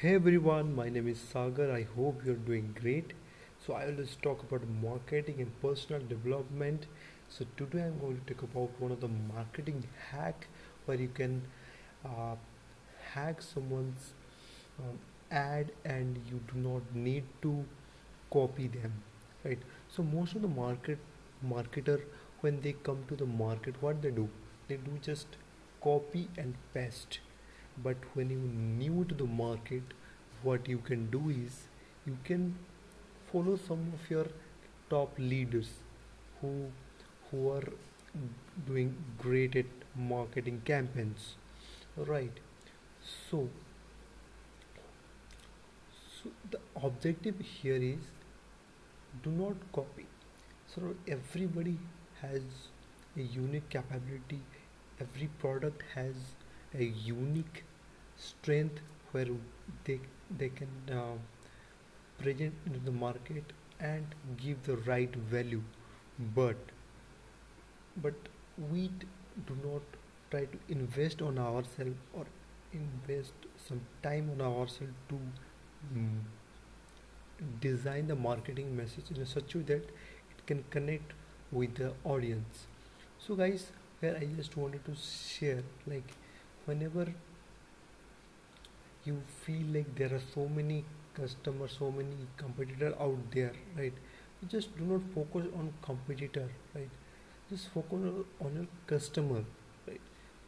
Hey everyone, my name is Sagar. I hope you're doing great. So I always talk about marketing and personal development. So today I'm going to talk about one of the marketing hack where you can uh, hack someone's um, ad and you do not need to copy them, right? So most of the market marketer when they come to the market, what they do? They do just copy and paste but when you new to the market what you can do is you can follow some of your top leaders who who are doing great at marketing campaigns. Right. So so the objective here is do not copy. So everybody has a unique capability. Every product has a unique strength where they they can uh, present into the market and give the right value. But but we do not try to invest on ourselves or invest some time on ourselves to mm, design the marketing message in such a way that it can connect with the audience. So guys here i just wanted to share like whenever you feel like there are so many customers so many competitor out there right? You just do not focus on competitor right? Just focus on your customer right?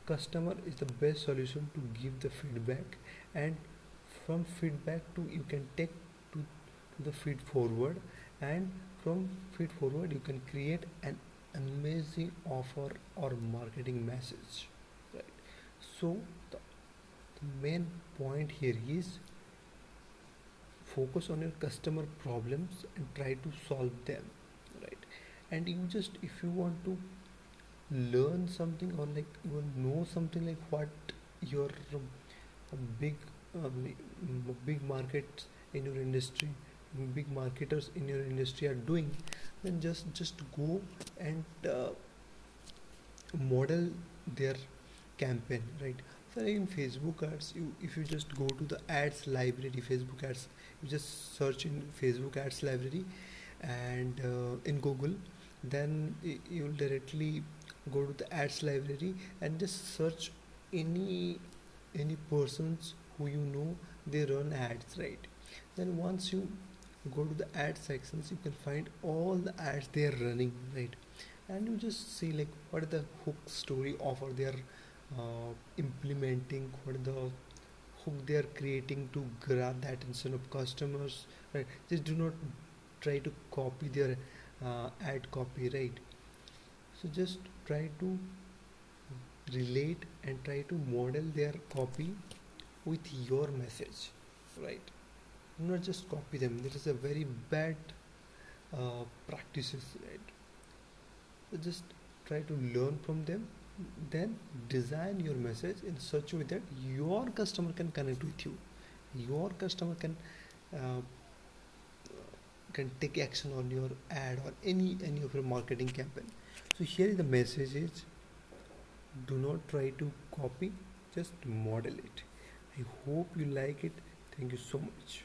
Customer is the best solution to give the feedback and from feedback to you can take to, the feed forward and from feed forward you can create an amazing offer or marketing message right? So the main point here is focus on your customer problems and try to solve them right? And you just if you want to learn something or like you know something like what your um, big um, big markets in your industry big marketers in your industry are doing then just just go and uh, model their campaign right so in facebook ads you if you just go to the ads library facebook ads you just search in facebook ads library and uh, in google then you'll directly go to the ads library and just search any any persons who you know they run ads right? Then once you go to the ad sections you can find all the ads they are running right? And you just see like what is the hook story offer they are uh, implementing what the hook they are creating to grab the attention of customers right? Just do not try to copy their uh, ad copy right? So just try to relate and try to model their copy with your message right? Not just copy them. This is a very bad uh, practices right? So just try to learn from them then design your message in such a way that your customer can connect with you. Your customer can uh, can take action on your ad or any any of your marketing campaign. So here is the message is do not try to copy just model it. I hope you like it. Thank you so much